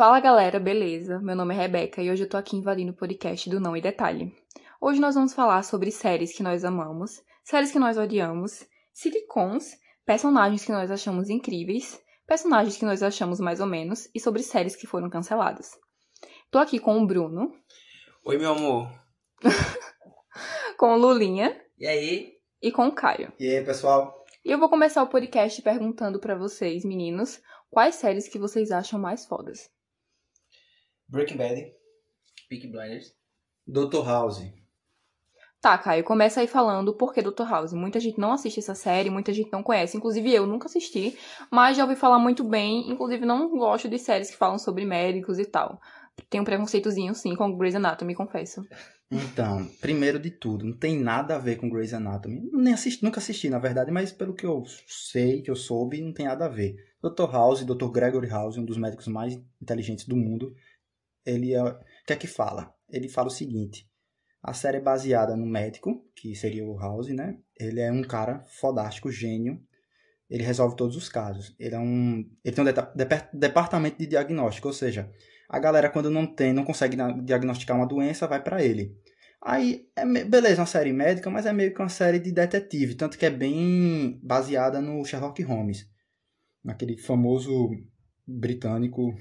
Fala galera, beleza? Meu nome é Rebeca e hoje eu tô aqui invadindo o podcast do Não e Detalhe. Hoje nós vamos falar sobre séries que nós amamos, séries que nós odiamos, sitcoms, personagens que nós achamos incríveis, personagens que nós achamos mais ou menos e sobre séries que foram canceladas. Tô aqui com o Bruno, Oi, meu amor. com o Lulinha E aí? e com o Caio. E aí, pessoal? E eu vou começar o podcast perguntando pra vocês, meninos, quais séries que vocês acham mais fodas. Breaking Bad, Peaky Blinders. Dr. House. Tá, Caio, começa aí falando por que Dr. House. Muita gente não assiste essa série, muita gente não conhece. Inclusive eu nunca assisti, mas já ouvi falar muito bem. Inclusive não gosto de séries que falam sobre médicos e tal. Tenho um preconceitozinho sim com Grey's Anatomy, confesso. Então, primeiro de tudo, não tem nada a ver com Grey's Anatomy. Nem assisti, nunca assisti, na verdade, mas pelo que eu sei, que eu soube, não tem nada a ver. Dr. House, Dr. Gregory House, um dos médicos mais inteligentes do mundo, ele é... O que é que fala? Ele fala o seguinte, a série é baseada no médico, que seria o House, né? Ele é um cara fodástico, gênio, ele resolve todos os casos. Ele é um... Ele tem um departamento de diagnóstico, ou seja, a galera quando não tem, não consegue diagnosticar uma doença, vai pra ele. Aí, é beleza, uma série médica, mas é meio que uma série de detetive, tanto que é bem baseada no Sherlock Holmes, naquele famoso britânico,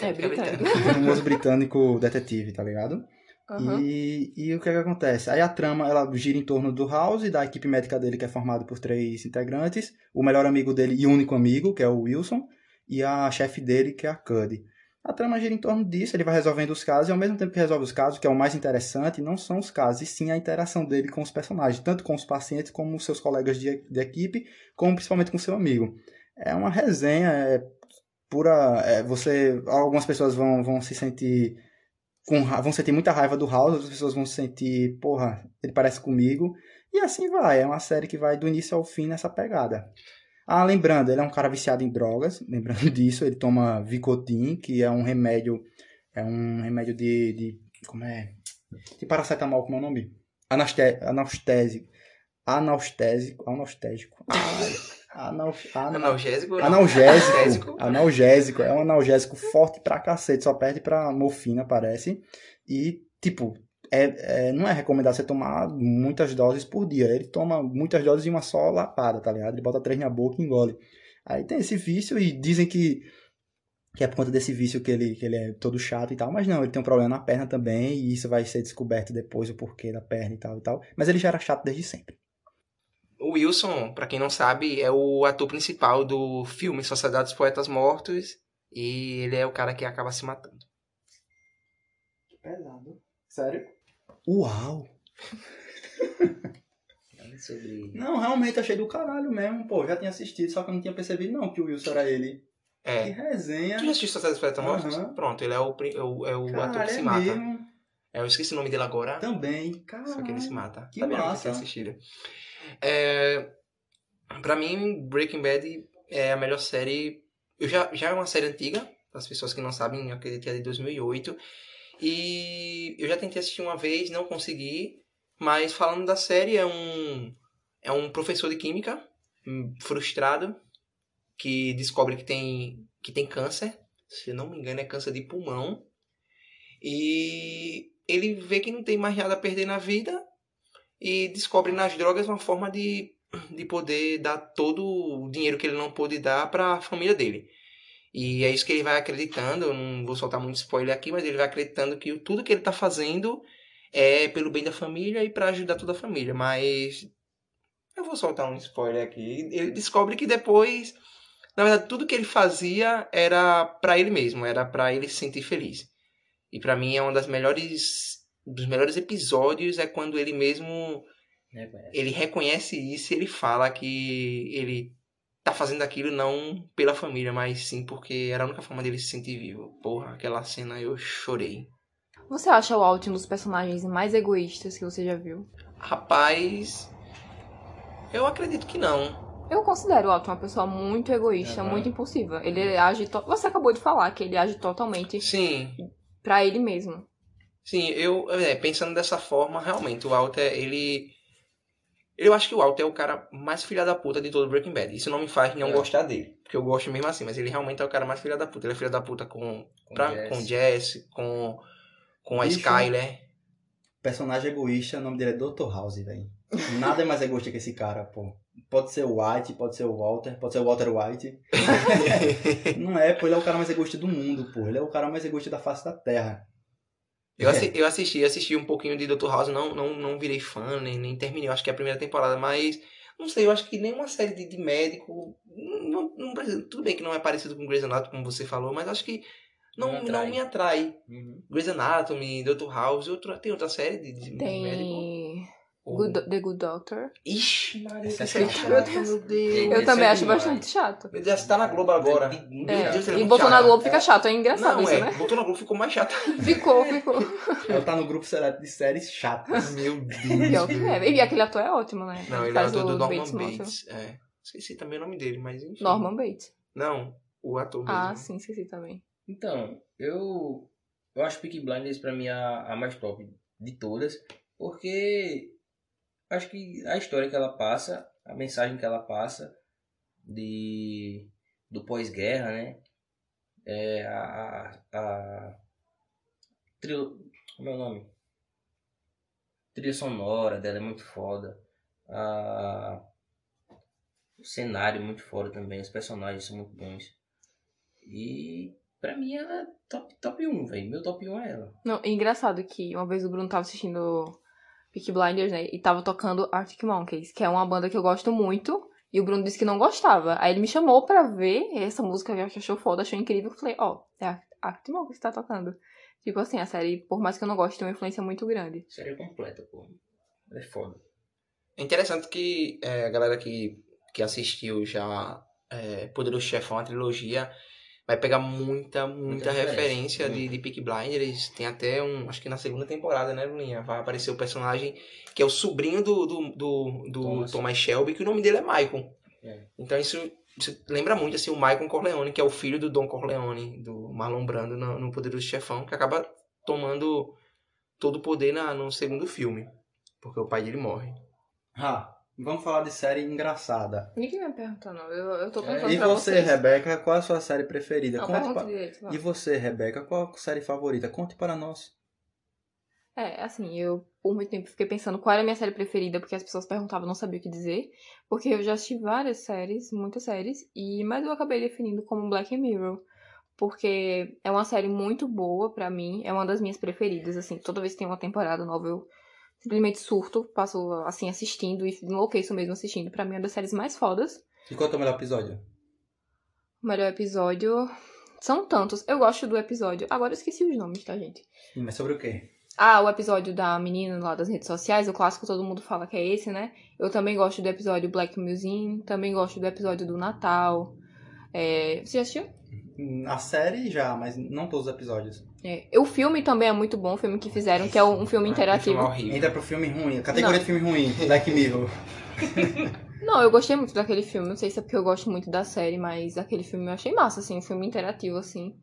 É, britânico. famoso britânico detetive, tá ligado? Aham. E, e o que, é que acontece? Aí a trama ela gira em torno do House, da equipe médica dele, que é formada por três integrantes, o melhor amigo dele e único amigo, que é o Wilson, e a chefe dele, que é a Cuddy. A trama gira em torno disso, ele vai resolvendo os casos, e ao mesmo tempo que resolve os casos, que é o mais interessante, não são os casos, e sim a interação dele com os personagens, tanto com os pacientes como os seus colegas de, de equipe, como principalmente com seu amigo. É uma resenha, é pura. é, você. Algumas pessoas vão, vão se sentir com vão sentir muita raiva do House, outras pessoas vão se sentir, porra, ele parece comigo. E assim vai, é uma série que vai do início ao fim nessa pegada. Ah, lembrando, ele é um cara viciado em drogas, lembrando disso, ele toma Vicotin, que é um remédio, é um remédio de, de como é? De paracetamol, como é o nome? Anaste, anestésico. Analgésico, analgésico. Anal, anal, Analgésico? Analgésico. Analgésico. Analgésico. É um analgésico forte pra cacete. Só perde pra morfina, parece. E, tipo, é, é- não é recomendado você tomar muitas doses por dia. Ele toma muitas doses em uma só lapada, tá ligado? Ele bota três na boca e engole. Aí tem esse vício e dizem que, que é por conta desse vício que ele, que ele é todo chato e tal. Mas não, ele tem um problema na perna também. E isso vai ser descoberto depois, o porquê da perna e tal e tal. Mas ele já era chato desde sempre. O Wilson, pra quem não sabe, é o ator principal do filme Sociedade dos Poetas Mortos. E ele é o cara que acaba se matando. Pesado. Sério? Uau! Sobre... Não, realmente achei do caralho mesmo, pô. Já tinha assistido, só que eu não tinha percebido não que o Wilson era ele. Que É. resenha. Tu já assistiu Sociedade dos Poetas Mortos? Pronto, ele é o, é o, é o ator que se é mata. mesmo. É, eu esqueci o nome dele agora. Também. Caralho. Só que ele se mata. que não massa. tinha assistido. É, pra mim, Breaking Bad é a melhor série. Eu já, já é uma série antiga, as pessoas que não sabem, eu acredito que é de 2008. E eu já tentei assistir uma vez, não consegui. Mas falando da série, é um, é um professor de química hum, frustrado que descobre que tem, que tem câncer. Se eu não me engano, é câncer de pulmão. E ele vê que não tem mais nada a perder na vida e descobre nas drogas uma forma de, de poder dar todo o dinheiro que ele não pôde dar para a família dele. E é isso que ele vai acreditando, eu não vou soltar muito spoiler aqui, mas ele vai acreditando que tudo que ele está fazendo é pelo bem da família e para ajudar toda a família. Mas eu vou soltar um spoiler aqui. Ele descobre que depois, na verdade, tudo que ele fazia era para ele mesmo, era para ele se sentir feliz. E para mim é uma das melhores dos melhores episódios é quando ele mesmo ele reconhece isso e ele fala que ele tá fazendo aquilo não pela família, mas sim porque era a única forma dele se sentir vivo. Porra, aquela cena eu chorei. Você acha o Alt um dos personagens mais egoístas que você já viu? Rapaz, eu acredito que não. Eu considero o Alt uma pessoa muito egoísta, Aham. muito impulsiva. Ele age. to- Você acabou de falar que ele age totalmente Sim, pra ele mesmo. sim, eu é, pensando dessa forma, realmente, o Walter, ele. Eu acho que o Walter é o cara mais filha da puta de todo Breaking Bad. Isso não me faz não É. gostar dele. porque eu gosto mesmo assim, mas ele realmente é o cara mais filha da puta. Ele é filha da puta com, Com pra, Jess. com Jess, com, com a Bicho. Skyler. Personagem egoísta, o nome dele é Dr. House, velho. Nada é mais egoísta que esse cara, pô. Pode ser o White, pode ser o Walter, pode ser o Walter White. Não é, pô, ele é o cara mais egoísta do mundo, pô. Ele é o cara mais egoísta da face da Terra. Eu, assi- eu assisti, assisti um pouquinho de Dr. House, não, não, não virei fã, nem, nem terminei, eu acho que é a primeira temporada, mas não sei, eu acho que nenhuma série de, de médico. Não, não tudo bem que não é parecido com Grey's Anatomy, como você falou, mas acho que não, Não não, atrai. me atrai. Uhum. Grey's Anatomy, Dr. House, outra, tem outra série de, de, de médico? Ou- Good- The Good Doctor. Ixi, Maria, Essa é é chata. meu Eu Deus. Esse também é acho demais. bastante chato. Meu Deus, tá na Globo agora. É, chato. Deus, ele é e botou na chato. Globo fica chato, é engraçado Não, isso, é, né? botou na Globo, ficou mais chata. Ficou, ficou. Ela tá no grupo seleto de séries chatas. Meu Deus. É. E aquele ator é ótimo, né? Não, ele é faz do, do o Norman Bates. Bates. É. Esqueci também o nome dele, mas enfim. Norman Bates. Não, o ator mesmo. Ah, sim, esqueci também. Então, eu, eu acho Peaky Blinders pra mim a, a mais top de todas, porque acho que a história que ela passa, a mensagem que ela passa de do pós-guerra, né? É a, a, a trilo, como é o nome? Trilha sonora dela é muito foda. A, o cenário é muito foda também, os personagens são muito bons. E Pra mim ela é top, top 1, velho. Meu top 1 é ela. Não, é engraçado que uma vez o Bruno tava assistindo Peaky Blinders, né? E tava tocando Arctic Monkeys, que é uma banda que eu gosto muito. E o Bruno disse que não gostava. Aí ele me chamou pra ver essa música que achou foda, achou incrível. Eu falei, ó, é a Arctic Monkeys que tá tocando. Tipo assim, a série, por mais que eu não goste, tem uma influência muito grande. Série completa, pô. É foda. É interessante que é, a galera que, que assistiu já é, Poderoso Chefão, a trilogia, vai pegar muita, muita, Muita referência, referência. de, de Peaky Blinders. Tem até um, acho que na segunda temporada, né, Bruninha? Vai aparecer o personagem que é o sobrinho do, do, do, do Thomas. Thomas. Shelby, que o nome dele é Michael. É. Então isso, isso lembra muito, assim, o Michael Corleone, que é o filho do Don Corleone, do Marlon Brando no, no Poderoso Chefão, que acaba tomando todo o poder na, no segundo filme. Porque o pai dele morre. Ah, vamos falar de série engraçada. Ninguém me perguntou, não. Eu, eu tô É, perguntando E pra você, vocês. Rebeca, qual é a sua série preferida? Não, Conte pa- direito. E você, Rebeca, qual a série favorita? Conte para nós. É, assim, eu por muito tempo fiquei pensando qual era a minha série preferida, porque as pessoas perguntavam, não sabia o que dizer. Porque eu já assisti várias séries, muitas séries, e mas eu acabei definindo como Black Mirror. Porque é uma série muito boa pra mim, é uma das minhas preferidas, assim, toda vez que tem uma temporada nova eu simplesmente surto, passo assim assistindo e enlouqueço mesmo assistindo. Pra mim é uma das séries mais fodas. E qual é o melhor episódio? O melhor episódio. São tantos. Eu gosto do episódio. Agora eu esqueci os nomes, tá, gente? Mas sobre o quê? Ah, o episódio da menina lá das redes sociais, o clássico todo mundo fala que é esse, né? Eu também gosto do episódio Black Museum, também gosto do episódio do Natal. É... Você já assistiu? A série já, mas não todos os episódios. É. O filme também é muito bom, o filme que fizeram, que é um filme Um interativo. filme. Entra pro filme ruim, categoria Não. de filme ruim, Black Mirror. Não, eu gostei muito daquele filme. Não sei se é porque eu gosto muito da série, mas aquele filme eu achei massa, assim, um filme interativo, assim.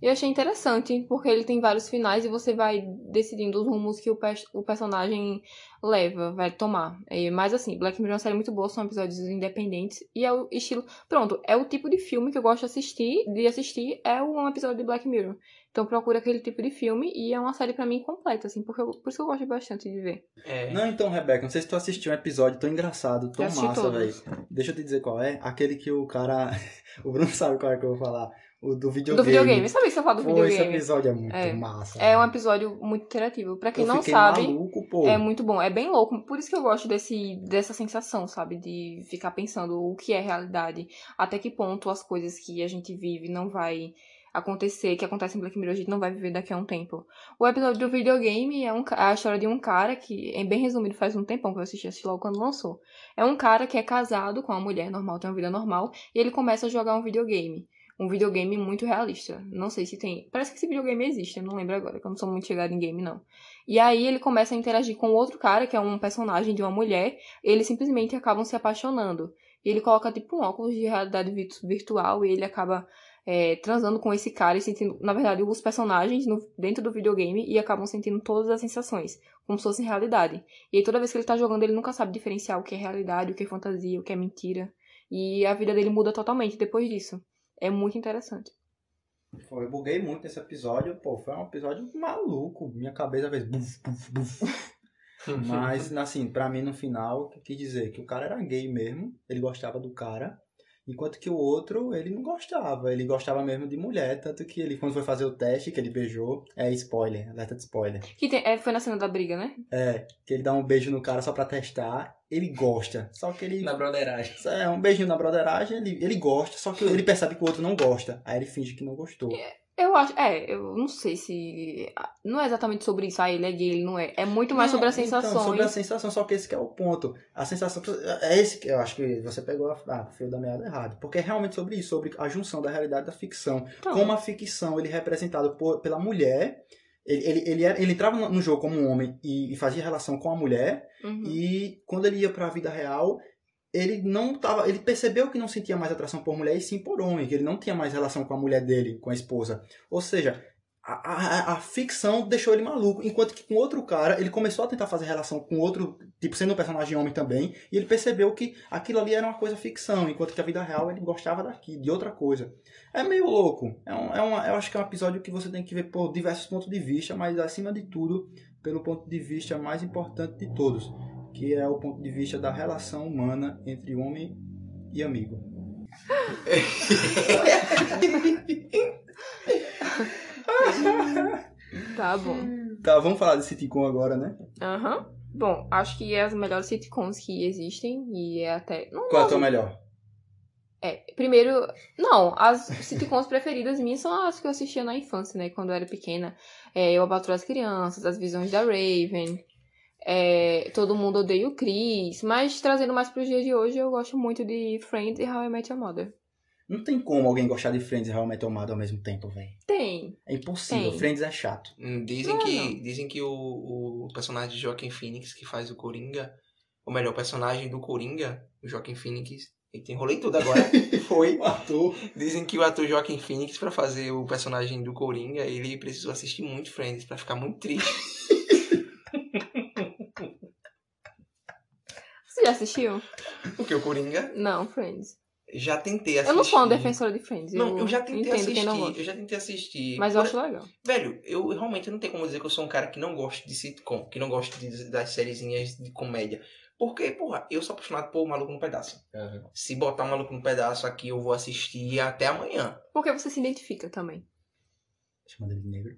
E eu achei interessante, porque ele tem vários finais e você vai decidindo os rumos que o, pe- o personagem leva, vai tomar. É, mas assim, Black Mirror é uma série muito boa, são episódios independentes. E é o estilo. Pronto, é o tipo de filme que eu gosto de assistir, de assistir, é um episódio de Black Mirror. Então procura aquele tipo de filme e é uma série pra mim completa, assim, porque eu, por isso que eu gosto bastante de ver. É. Não, então, Rebeca, não sei se tu assistiu um episódio tão engraçado, tão massa, velho. Deixa eu te dizer qual é. Aquele que o cara. o Bruno sabe qual é que eu vou falar. O do videogame. Do videogame. Sabe que você fala do Pô, esse videogame? episódio é muito É. massa. É um episódio muito interativo. Pra quem eu não sabe, maluco, pô. é muito bom. É bem louco. Por isso que eu gosto desse, dessa sensação, sabe? De ficar pensando o que é realidade. Até que ponto as coisas que a gente vive não vai acontecer, que acontece em Black Mirror, a gente não vai viver daqui a um tempo. O episódio do videogame é um, a história de um cara que, é bem resumido, faz um tempão que eu assisti, assisti logo quando lançou. É um cara que é casado com uma mulher normal, tem uma vida normal, e ele começa a jogar um videogame. Um videogame muito realista. Não sei se tem. Parece que esse videogame existe, eu não lembro agora, que eu não sou muito chegada em game, não. E aí ele começa a interagir com outro cara, que é um personagem de uma mulher, eles simplesmente acabam se apaixonando. E ele coloca tipo um óculos de realidade virtu- virtual e ele acaba é, transando com esse cara e sentindo, na verdade, os personagens no- dentro do videogame e acabam sentindo todas as sensações, como se fossem realidade. E aí toda vez que ele tá jogando, ele nunca sabe diferenciar o que é realidade, o que é fantasia, o que é mentira. E a vida dele muda totalmente depois disso. É muito interessante. Foi, eu buguei muito nesse episódio, pô, foi um episódio maluco. Minha cabeça fez buf, buf, buf. Mas, assim, pra mim no final, quis dizer que o cara era gay mesmo, ele gostava do cara, enquanto que o outro, ele não gostava, ele gostava mesmo de mulher, tanto que ele, quando foi fazer o teste, que ele beijou, é spoiler, alerta de spoiler. Que tem- é, foi na cena da briga, né? É, que ele dá um beijo no cara só pra testar, ele gosta, só que ele... Na broderagem. É, um beijinho na broderagem, ele, ele gosta, só que ele percebe que o outro não gosta, aí ele finge que não gostou. Eu acho, é, eu não sei se. Não é exatamente sobre isso, ah, ele é gay, ele não é. É muito mais Não, sobre as então, sensações. sobre a sensação, só que esse que é o ponto. A sensação. É esse que eu acho que você pegou a ah, fio da meada errado. Porque é realmente sobre isso, sobre a junção da realidade da ficção. Então, Como a ficção ele é representado por, pela mulher. Ele, ele, ele, era- ele entrava no- jogo como um homem e, e fazia relação com a mulher. uhum. E quando ele ia pra vida real, ele não tava. Ele percebeu que não sentia mais atração por mulher e sim por homem, que ele não tinha mais relação com a mulher dele, com a esposa. Ou seja, a, a, a ficção deixou ele maluco. Enquanto que com outro cara, ele começou a tentar fazer relação com outro, tipo, sendo um personagem homem também, e ele percebeu que aquilo ali era uma coisa ficção, enquanto que a vida real ele gostava daqui, de outra coisa. É meio louco. É um, é uma, eu acho que é um episódio que você tem que ver por diversos pontos de vista, mas acima de tudo, pelo ponto de vista mais importante de todos, que é o ponto de vista da relação humana entre homem e amigo. Tá bom. Tá, vamos falar de sitcom agora, né? Aham. Bom, acho que é as melhores sitcoms que existem e é até. Não, Qual é a tua melhor? É, primeiro, não, as sitcoms preferidas minhas são as que eu assistia na infância, né? Quando eu era pequena. É, eu abatro as crianças, as visões da Raven. É, todo mundo odeia o Chris. Mas trazendo mais pro dia de hoje, eu gosto muito de Friends e How I Met Your Mother. Não tem como alguém gostar de Friends e How I Met Your Mother ao mesmo tempo, velho. Tem. É impossível. Tem. Friends é chato. Hum, Dizem Não, que, não. dizem que o, o personagem de Joaquin Phoenix, que faz o Coringa, ou melhor, o personagem do Coringa, o Joaquin Phoenix, ele tem enrolei tudo agora. Foi o ator. Dizem que o ator Joaquin Phoenix, pra fazer o personagem do Coringa, ele precisou assistir muito Friends pra ficar muito triste. Você já assistiu? Porque o Coringa Não, Friends. já tentei assistir. Eu não sou uma defensora de Friends. Não, eu já tentei assistir. quem não gosta. Eu já tentei assistir. Mas eu Por- acho legal. Velho, eu realmente não tenho como dizer que eu sou um cara que não gosta de sitcom, que não gosta de- das sériezinhas de comédia. Porque, porra, eu sou apaixonado por Maluco no Pedaço. Aham. Se botar um Maluco no Pedaço aqui, eu vou assistir até amanhã. Porque você se identifica também. Chama dele de negro.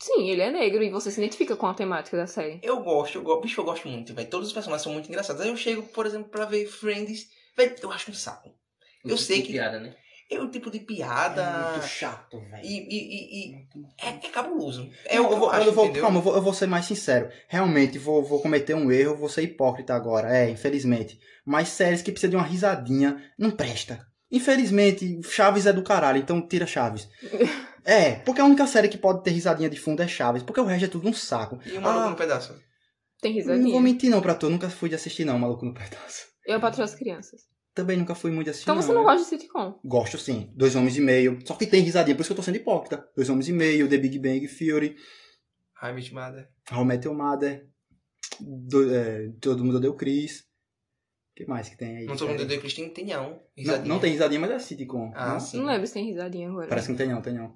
Sim, ele é negro e você se identifica com a temática da série. Eu gosto, eu gosto, bicho, eu gosto muito, velho. Todos os personagens são muito engraçados. Aí eu chego, por exemplo, pra ver Friends, velho, eu acho um saco. Eu Tipo sei de que- piada, né? É um tipo de É piada. muito chato, velho. e, e, e, e é, é cabuloso. É Não, o que eu vou, acho, eu vou, entendeu? calma, eu vou, eu vou ser mais sincero. Realmente, vou, vou cometer um erro, vou ser hipócrita agora. É, infelizmente. Mas séries que precisam de uma risadinha, não presta. Infelizmente, Chaves é do caralho, então tira Chaves. É, porque a única série que pode ter risadinha de fundo é Chaves, porque o resto é tudo um saco. E o Maluco Ah. no Pedaço. Tem Não vou risadinha. mentir não pra tu, nunca fui de assistir não, Maluco no Pedaço. Eu patroa as crianças. Também nunca fui muito de assistir Então você não né? gosta de sitcom. Gosto sim. Dois Homens e Meio. Só que tem risadinha, por isso que eu tô sendo hipócrita. Dois Homens e Meio, The Big Bang Theory, Hi, Meet Mother. How I Met Your Mother, do, é, Todo Mundo Odeia o Chris. O que mais que tem aí? Não todo mundo odeia Cristina, tem não. não, Risadinha. não tem risadinha, mas é sitcom. Ah, não? sim. Não lembro se tem risadinha agora. Parece que não tem não, tem não.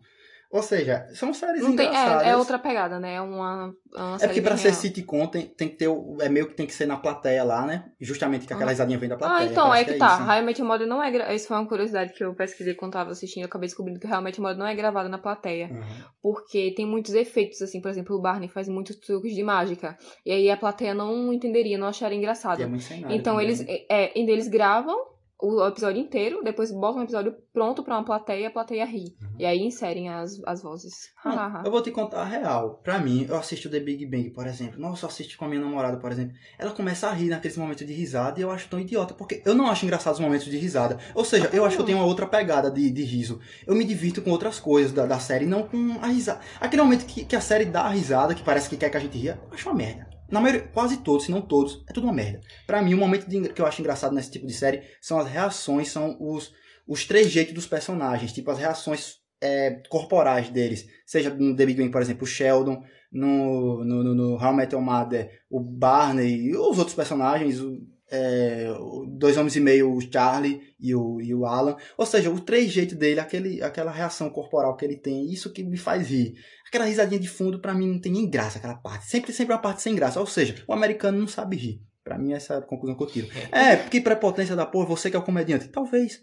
Ou seja, são séries Não tem, engraçadas. é, é outra pegada, né? É uma, uma É porque pra ser real. sitcom tem, tem que ter é meio que tem que ser na plateia lá, né? Justamente que aquela Ah. risadinha vem da Ah, plateia. então, parece é que tá. isso. How I Met Your Mother não é... Gra... Isso foi uma curiosidade que eu pesquisei quando tava assistindo. Eu acabei descobrindo que Your Mother não é gravada na plateia. Uhum. Porque tem muitos efeitos, assim. Por exemplo, o Barney faz muitos truques de mágica. E aí a plateia não entenderia, não acharia engraçado. E é muito Então também, eles, né? é, é, eles gravam o episódio inteiro, depois botam um episódio pronto pra uma plateia e a plateia ri. Uhum. E aí inserem as, as vozes. Não, eu vou te contar a real. Pra mim, eu assisto The Big Bang, por exemplo. Nossa, eu assisto com a minha namorada, por exemplo. Ela começa a rir naqueles momentos de risada e eu acho tão idiota, porque eu não acho engraçado os momentos de risada. Ou seja, eu acho que eu tenho uma outra pegada de, de riso. Eu me divirto com outras coisas da, da série, não com a risada. Aquele momento que, que a série dá a risada, que parece que quer que a gente ria, eu acho uma merda. Na maioria, quase todos, se não todos, é tudo uma merda. Pra mim, o momento de- que eu acho engraçado nesse tipo de série são as reações, são os, os trejeitos dos personagens, tipo as reações é, corporais deles. Seja no The Big Bang, por exemplo, o Sheldon, no, no, no, no How I Met Your Mother, o Barney os outros personagens. o- é, dois homens e meio, o Charlie e o, e o Alan. Ou seja, o trejeito dele, aquele, aquela reação corporal que ele tem, isso que me faz rir. Aquela risadinha de fundo, pra mim, não tem nem graça aquela parte. Sempre, sempre uma parte sem graça. Ou seja, o americano não sabe rir. Pra mim, essa é a conclusão que eu tiro. É, que prepotência da porra, você que é o comediante. Talvez.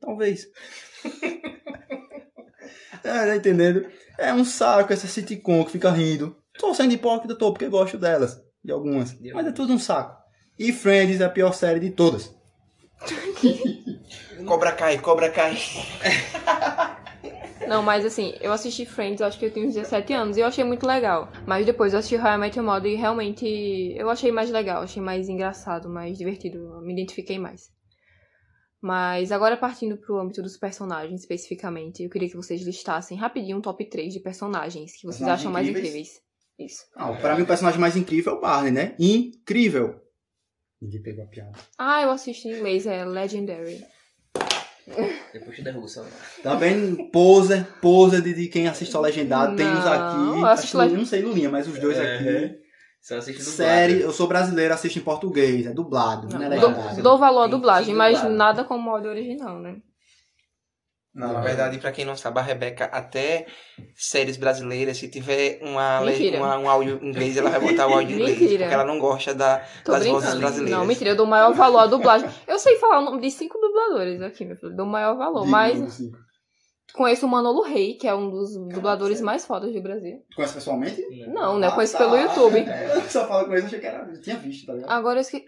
Talvez. é, tá entendendo? É um saco essa sitcom que fica rindo. Tô sendo hipócrita, tô, porque gosto delas. De algumas. Mas é tudo um saco. E Friends é a pior série de todas. Cobra cai, cobra cai. Não, mas assim, eu assisti Friends, acho que eu tinha uns 17 anos, e eu achei muito legal. Mas depois eu assisti How I Met Your Mother e realmente eu achei mais legal, achei mais engraçado, mais divertido, eu me identifiquei mais. Mas agora partindo pro âmbito dos personagens especificamente, eu queria que vocês listassem rapidinho um top 3 de personagens que vocês Personagens acham mais incríveis? incríveis. Isso. Ah, pra mim o personagem mais incrível é o Barney, né? Incrível. Ninguém pegou a piada. Ah, eu assisto em inglês, é Legendary. Depois tu derruba o celular. Tá vendo? Poser, poser de, de quem assiste ao legendado. Tem uns Não, aqui. eu Acho leg- não sei, Lulinha, mas os dois É. aqui. Só assiste dublado. Série, eu sou brasileiro, assisto em português, é dublado, não, é Dou- legendado. Dou valor à dublagem, mas dublado. nada como o áudio original, né? Não, na verdade, pra quem não sabe, a Rebeca, até séries brasileiras, se tiver uma, le- uma- um áudio em inglês, ela vai botar o áudio em inglês. Mentira. Porque ela não gosta da, Tô das vozes brasileiras. Não, mentira, eu dou maior valor à dublagem. Eu sei falar o nome de cinco dubladores aqui, meu filho. Dou maior valor. Mas conheço o Manolo Rey, que é um dos dubladores sério? mais fodas do Brasil. Tu conhece pessoalmente? Não, né? Ah, Conheço tá. pelo YouTube. Eu só falo com eles, achei que era. Eu tinha visto, tá ligado? Agora eu esque...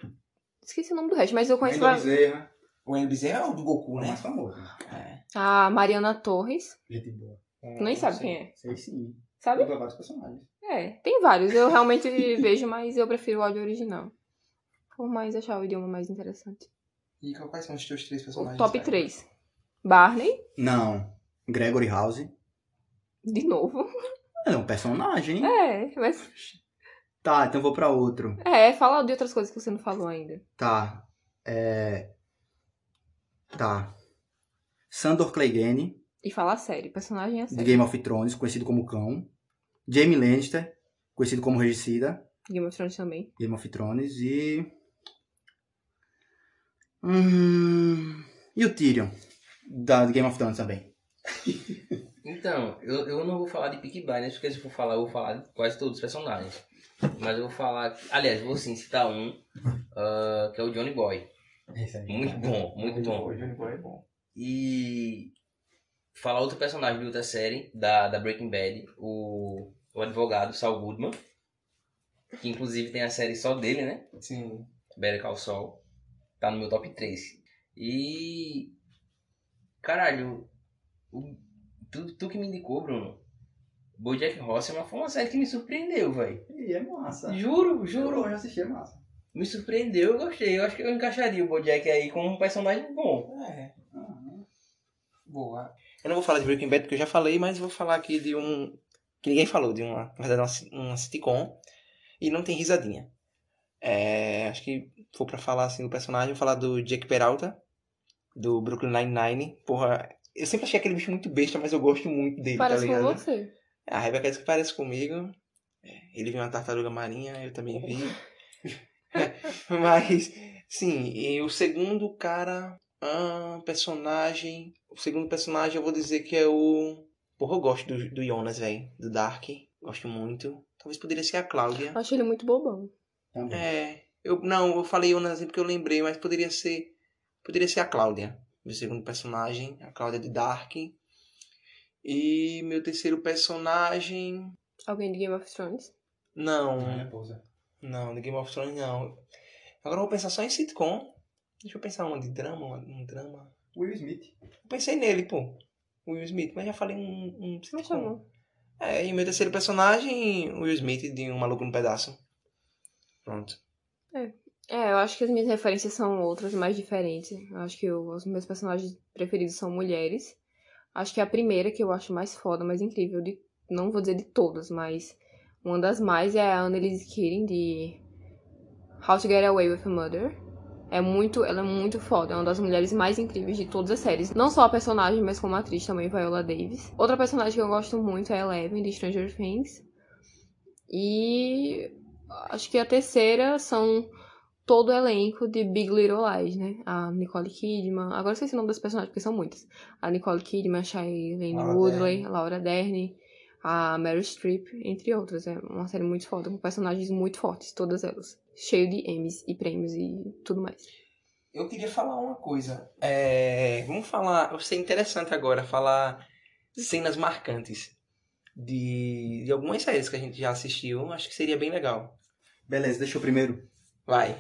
esqueci o nome do resto, mas eu conheço. Wendel Bezerra, O Wendel Bezerra é o do Goku, o né? mais famoso. É. A Mariana Torres. Gente boa. Tu nem sabe quem é. Sei sim. Sabe? Dubla vários personagens. É, tem vários. Eu realmente vejo, mas eu prefiro o áudio original. Por mais achar o idioma mais interessante. E quais são os teus três O personagens? top Caio? 3. Barney, Não. Gregory House. de novo. É um personagem. É, mas. Tá, então vou pra outro. É, fala de outras coisas que você não falou ainda. Tá. É. Tá. Sandor Clegane, E fala sério, personagem é de sério. Game of Thrones, conhecido como Cão. Jamie Lannister, conhecido como Regicida, Game of Thrones também. Game of Thrones. E. Hum... E o Tyrion, da Game of Thrones também. Então, eu, eu não vou falar de Peaky Blinders, porque se eu for falar, eu vou falar de quase todos os personagens. Mas eu vou falar... Aliás, vou sim citar um, ah, que é o Johnny Boy. Muito bom, muito bom. O Johnny Boy é bom. E falar outro personagem de outra série, da, da Breaking Bad, o, o advogado Saul Goodman, que inclusive tem a série só dele, né? Sim. Better Call Saul. Tá no meu top 3. E... Caralho, o- tu, tu que me indicou, Bruno, Bojack Horseman foi uma série que me surpreendeu, velho. E é massa. Juro, juro. já assisti, é massa. Me surpreendeu, eu gostei. Eu acho que eu encaixaria o Bojack aí como um personagem bom. É. Boa. Eu não vou falar de Breaking Bad porque eu já falei, mas vou falar aqui de um. que ninguém falou, de uma. Na verdade, uma, uma sitcom. E não tem risadinha. É, acho que for pra falar assim do personagem, vou falar do Jake Peralta, do Brooklyn Nine-Nine. Porra, eu sempre achei aquele bicho muito besta, mas eu gosto muito dele, Parece tá com ligado? você. A Rebeca disse que parece comigo. É, Ele viu uma tartaruga marinha, eu também vi. Mas, sim, e o segundo cara, ah, personagem. O segundo personagem eu vou dizer que é o. Porra, eu gosto do, do Jonas, velho. Do Dark. Gosto muito. Talvez poderia ser a Cláudia. Eu acho ele muito bobão. Também. É. Eu, não, eu falei Jonas assim porque eu lembrei, mas poderia ser. Poderia ser a Cláudia. Meu segundo personagem, a Cláudia de Dark. E meu terceiro personagem. Alguém de Game of Thrones. Não. Não, de Game of Thrones não. Agora eu vou pensar só em sitcom. Deixa eu pensar uma de drama, uma- um drama. Will Smith. Eu pensei nele, pô. Will Smith, mas já falei um, um Você me sitcom. chamou. É, e meu terceiro personagem, Will Smith, de Um Maluco no Pedaço. Pronto. É, eu acho que as minhas referências são outras, mais diferentes. Eu acho que eu- os meus personagens preferidos são mulheres. Acho que a primeira que eu acho mais foda, mais incrível, de, não vou dizer de todas, mas uma das mais é a Annalise Keating, de How to Get Away with Murder. É muito, ela é muito foda, é uma das mulheres mais incríveis de todas as séries. Não só a personagem, mas como atriz também, Viola Davis. Outra personagem que eu gosto muito é a Eleven, de Stranger Things. E acho que a terceira são todo o elenco de Big Little Lies, né? A Nicole Kidman, agora eu sei se o nome das personagens, porque são muitas. A Nicole Kidman, a Shailene Woodley, Dern. a Laura Dern, a Meryl Streep, entre outras. É uma série muito foda, com personagens muito fortes, todas elas. Cheio de Emmys e prêmios e tudo mais. Eu queria falar uma coisa. É, vamos falar. Vai ser interessante agora falar cenas marcantes de, de algumas séries que a gente já assistiu. Acho que seria bem legal. Beleza, deixa eu primeiro. Vai.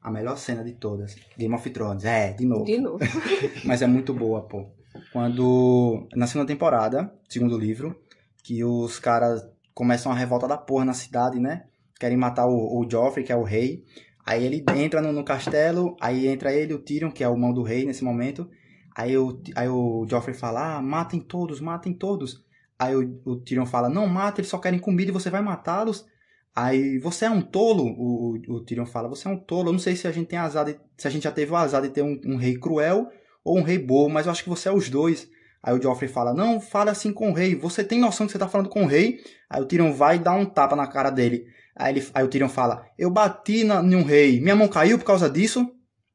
A melhor cena de todas. Game of Thrones. É, de novo. De novo. Mas é muito boa, pô. Quando. Na segunda temporada, segundo livro, que os caras começam a revolta da porra na cidade, né? Querem matar o, o Joffrey, que é o rei. Aí ele entra no, no castelo, aí entra ele, o Tyrion, que é o mão do rei nesse momento. Aí o, aí o Joffrey fala: Ah, matem todos, matem todos. Aí o, o Tyrion fala: Não, mata, eles só querem comida e você vai matá-los. Aí você é um tolo, o, o, o Tyrion fala: Você é um tolo. Eu não sei se a gente tem azar, de, se a gente já teve o azar de ter um, um rei cruel ou um rei bom, mas eu acho que você é os dois. Aí o Joffrey fala: Não, fala assim com o rei. Você tem noção que você tá falando com o rei? Aí o Tyrion vai e dá um tapa na cara dele. Aí, ele, aí o Tyrion fala: Eu bati na, em um rei, minha mão caiu por causa disso.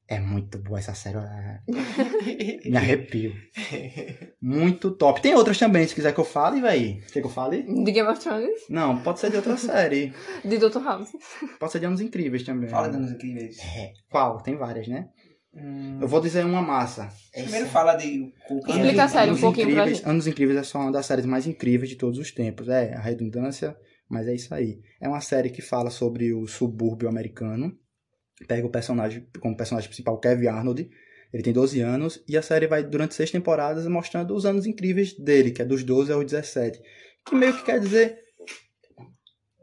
É muito boa essa série. Me arrepio. Muito top. Tem outras também, se quiser que eu fale, véi. Quer que eu fale? De Game of Thrones, Não, pode ser de outra série. de Dr. House. Pode ser de Anos Incríveis também. Fala de Anos Incríveis. É. Qual? Tem várias, né? Hum, Eu vou dizer uma massa. primeiro fala de. Explica a série um Anos pouquinho pra Incríveis, gente. Anos Incríveis é só uma das séries mais incríveis de todos os tempos. É, a redundância, mas é isso aí. É uma série que fala sobre o subúrbio americano. Pega o personagem, como personagem principal, Kevin Arnold. Ele tem 12 anos e a série vai, durante seis temporadas, mostrando os anos incríveis dele, que é dos 12 aos 17. Que meio que quer dizer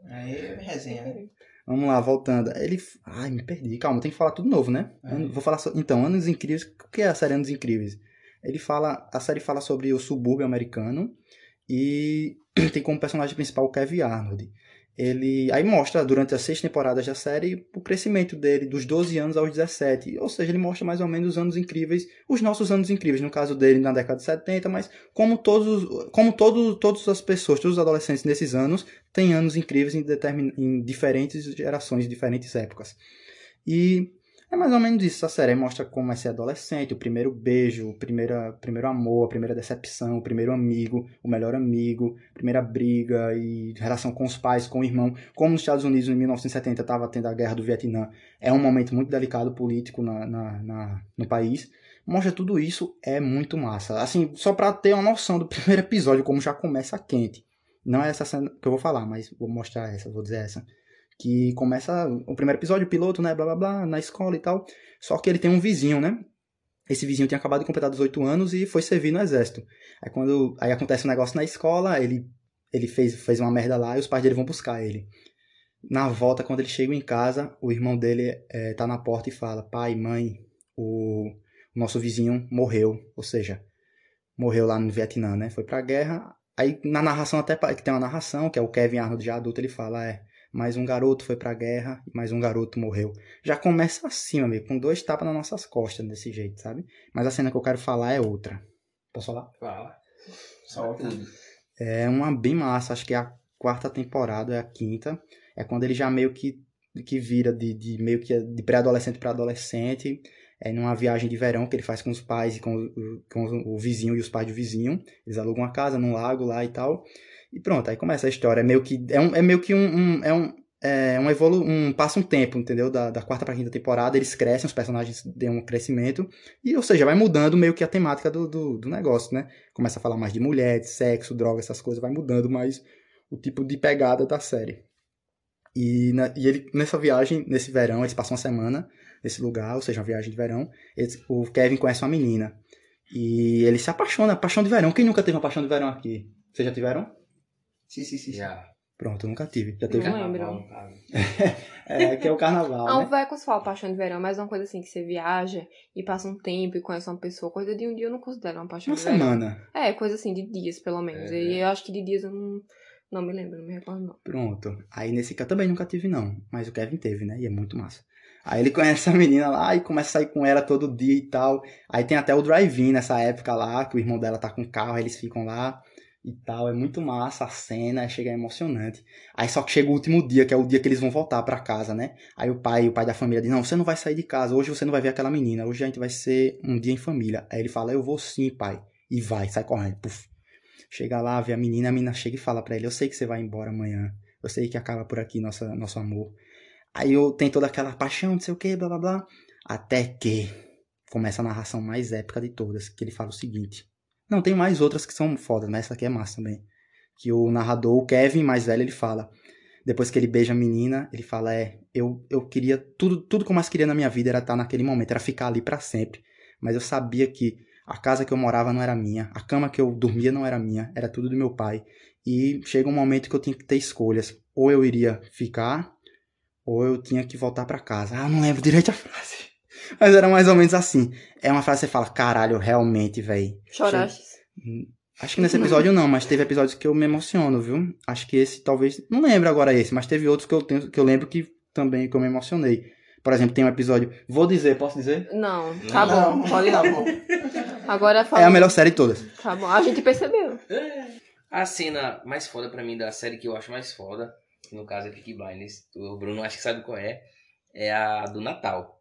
Aí, resenha. né? Vamos lá, voltando. Ele. Ai, me perdi. Calma, tem que falar tudo novo, né? É. Vou falar so... Então, Anos Incríveis. O que é a série Anos Incríveis? Ele fala. A série fala sobre o subúrbio americano e tem como personagem principal o Kevin Arnold. Ele aí mostra durante as seis temporadas da série o crescimento dele dos 12 anos aos 17. Ou seja, ele mostra mais ou menos os anos incríveis, os nossos anos incríveis, no caso dele na década de 70, mas como todos, como todo, todas as pessoas, todos os adolescentes nesses anos têm anos incríveis em, determin, em diferentes gerações, diferentes épocas. E é mais ou menos isso a série. Mostra como é ser adolescente, o primeiro beijo, o primeira, primeiro amor, a primeira decepção, o primeiro amigo, o melhor amigo, primeira briga e relação com os pais, com o irmão. Como nos Estados Unidos em 1970 estava tendo a guerra do Vietnã, é um momento muito delicado político na, na, na- no país. Mostra tudo isso, é muito massa. Assim, só pra ter uma noção do primeiro episódio, como já começa quente. Não é essa cena que eu vou falar, mas vou mostrar essa, vou dizer essa que começa o primeiro episódio, piloto, né, blá blá blá, na escola e tal. Só que ele tem um vizinho, né? Esse vizinho tinha acabado de completar 18 anos e foi servir no exército. Aí quando aí acontece um negócio na escola, ele ele fez fez uma merda lá e os pais dele vão buscar ele. Na volta, quando ele chega em casa, o irmão dele é, tá na porta e fala: "Pai, mãe, o, o nosso vizinho morreu", ou seja, morreu lá no Vietnã, né? Foi pra guerra. Aí na narração até que tem uma narração, que é o Kevin Arnold já adulto, ele fala: "É, mais um garoto foi pra guerra e mais um garoto morreu. Já começa assim, meu amigo, com dois tapas nas nossas costas, desse jeito, sabe? Mas a cena que eu quero falar é outra. Posso falar? Fala. Solta. tudo. É uma bem massa, acho que é a quarta temporada, é a quinta. É quando ele já meio que, que vira de, de meio que de pré-adolescente para adolescente. É numa viagem de verão que ele faz com os pais e com, o- com o vizinho e os pais do vizinho. Eles alugam uma casa num lago lá e tal. E pronto, aí começa a história. É meio que, é um, é meio que um, um- é um, é um evolu um passa um tempo, entendeu? Da, da quarta pra quinta temporada, eles crescem, os personagens têm um crescimento. E, ou seja, vai mudando meio que a temática do, do, do negócio, né? Começa a falar mais de mulher, de sexo, droga, essas coisas, vai mudando mais o tipo de pegada da série. E, na- e ele, nessa viagem, nesse verão, eles passam uma semana nesse lugar, ou seja, uma viagem de verão. eles- o Kevin conhece uma menina. E ele se apaixona, paixão de verão. Quem nunca teve uma paixão de verão aqui? Vocês já tiveram? Sim, sim, sim. sim. Já. Pronto, eu nunca tive. Já teve? Não lembro. Caso. É, que é o carnaval, Não, né? vai com fala paixão de verão, mas é uma coisa assim que você viaja e passa um tempo e conhece uma pessoa. Coisa de um dia eu não considero uma paixão Uma de verão. semana. É, coisa assim, de dias, pelo menos. É, e eu acho que de dias eu não, não me lembro, não me recordo, não. Pronto. Aí nesse que eu também nunca tive, não. Mas o Kevin teve, né? E é muito massa. Aí ele conhece a menina lá e começa a sair com ela todo dia e tal. Aí tem até o drive-in nessa época lá, que o irmão dela tá com carro, aí eles ficam lá e tal. É muito massa a cena, chega emocionante. Aí só que chega o último dia, que é o dia que eles vão voltar para casa, né? Aí o pai, o pai da família diz: "Não, você não vai sair de casa. Hoje você não vai ver aquela menina. Hoje a gente vai ser um dia em família". Aí ele fala: "Eu vou sim, pai". E vai, sai correndo. Puf. Chega lá, vê a menina, a menina chega e fala para ele: "Eu sei que você vai embora amanhã. Eu sei que acaba por aqui nossa nosso amor". Aí eu tem toda aquela paixão, não sei o que, blá blá blá. Até que começa a narração mais épica de todas, que ele fala o seguinte: não, tem mais outras que são fodas, mas essa aqui é massa também. Que o narrador, o Kevin, mais velho, ele fala. Depois que ele beija a menina, ele fala: É, eu, eu queria. Tudo, tudo que eu mais queria na minha vida era estar naquele momento, era ficar ali para sempre. Mas eu sabia que a casa que eu morava não era minha, a cama que eu dormia não era minha, era tudo do meu pai. E chega um momento que eu tinha que ter escolhas. Ou eu iria ficar, ou eu tinha que voltar para casa. Ah, não lembro direito a frase. Mas era mais ou menos assim. É uma frase que você fala, caralho, realmente, velho. Choraste? Acho que nesse episódio não, mas teve episódios que eu me emociono, viu? Acho que esse talvez. Não lembro agora esse, mas teve outros que eu, tenho, que eu lembro que também que eu me emocionei. Por exemplo, tem um episódio. Vou dizer, posso dizer? Não, tá Não. bom, pode não. Agora fala. É a melhor série de todas. Tá bom, a gente percebeu. A cena mais foda pra mim da série que eu acho mais foda, que no caso é Peaky Blinders, o Bruno acho que sabe qual é, é a do Natal,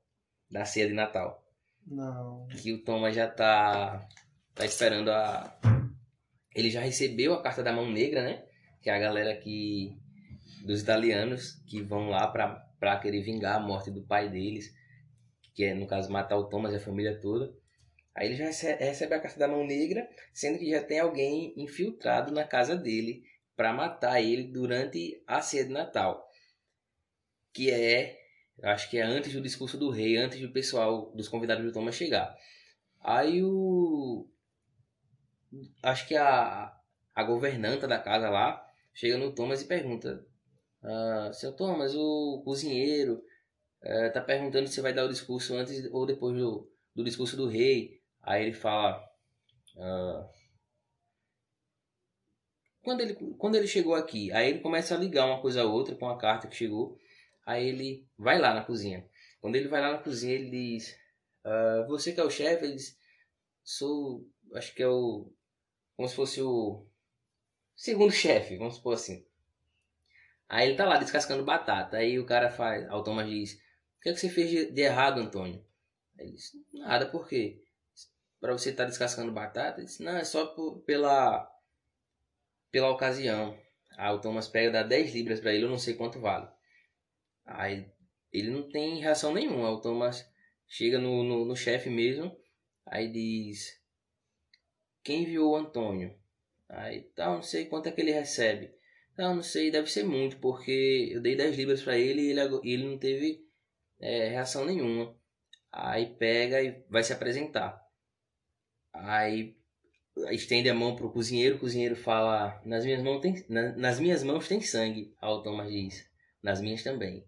da ceia de Natal. Não. Que o Thomas já tá, tá esperando a... Ele já recebeu a carta da mão negra, né? Que é a galera que... dos italianos que vão lá pra, pra querer vingar a morte do pai deles, que é, no caso, matar o Thomas e a família toda. Aí ele já rece- recebe a carta da mão negra, sendo que já tem alguém infiltrado na casa dele para matar ele durante a ceia de Natal. Que é, acho que é antes do discurso do rei, antes do pessoal, dos convidados do Thomas chegar. Aí o. Acho que a, a governanta da casa lá chega no Thomas e pergunta: ah, Seu Thomas, o cozinheiro eh, tá perguntando se vai dar o discurso antes ou depois do, do discurso do rei. Aí ele fala. ah, quando, ele, quando ele chegou aqui, aí ele começa a ligar uma coisa a outra com a carta que chegou. Aí ele vai lá na cozinha. Quando ele vai lá na cozinha, ele diz: ah, Você que é o chefe? Ele diz: Sou. Acho que é o. Como se fosse o. Segundo chefe, vamos supor assim. Aí ele tá lá descascando batata. Aí o cara faz. O Thomas diz: O que, é que você fez de, errado, Antônio? Ele diz: Nada, por quê? Pra você estar descascando batata? Ele diz: Não, é só por- pela. Pela ocasião. Aí o Thomas pega, dá 10 libras pra ele, eu não sei quanto vale. Aí ele não tem reação nenhuma. O Thomas chega no, no, no chefe mesmo. Aí diz: Quem enviou o Antônio? Aí tá, não sei quanto é que ele recebe. Não, não sei, deve ser muito, porque eu dei 10 libras pra ele e ele, ele não teve é, reação nenhuma. Aí pega e vai se apresentar. Aí estende a mão pro cozinheiro, o cozinheiro fala: Nas minhas mãos tem, na- nas minhas mãos tem sangue. Aí o Thomas diz: Nas minhas também.